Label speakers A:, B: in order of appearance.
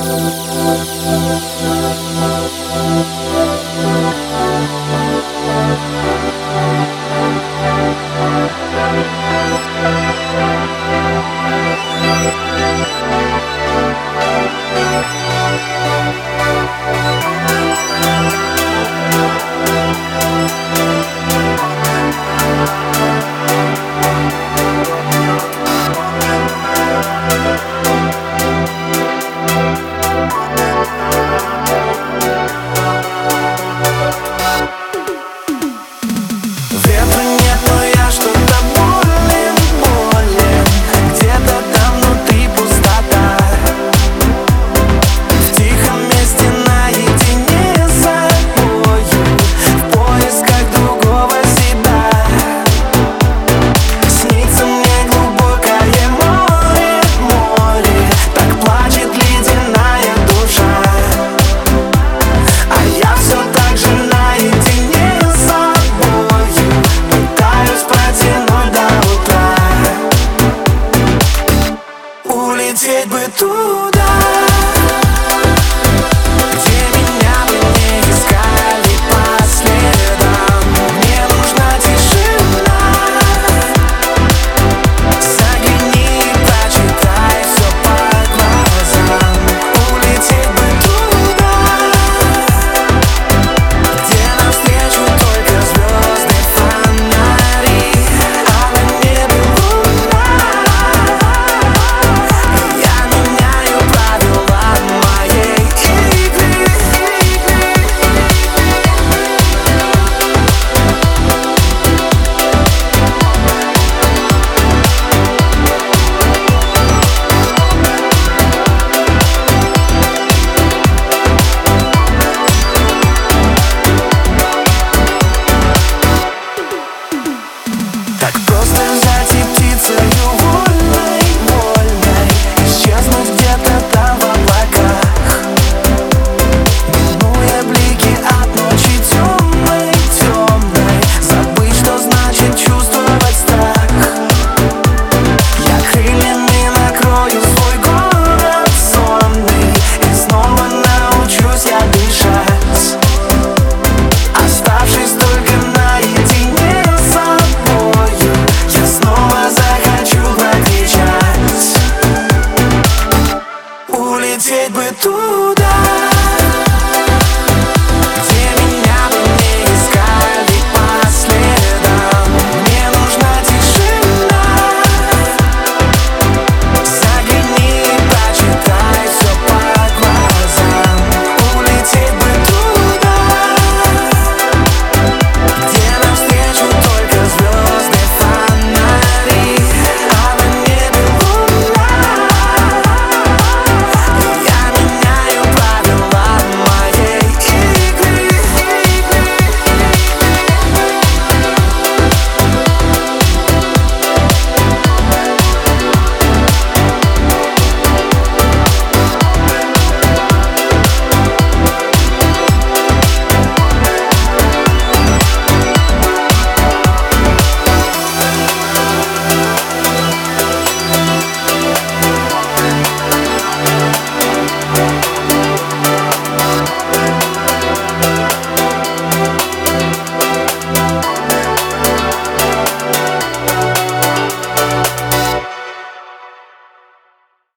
A: Thank you. лететь бы туда. Хоть бы тут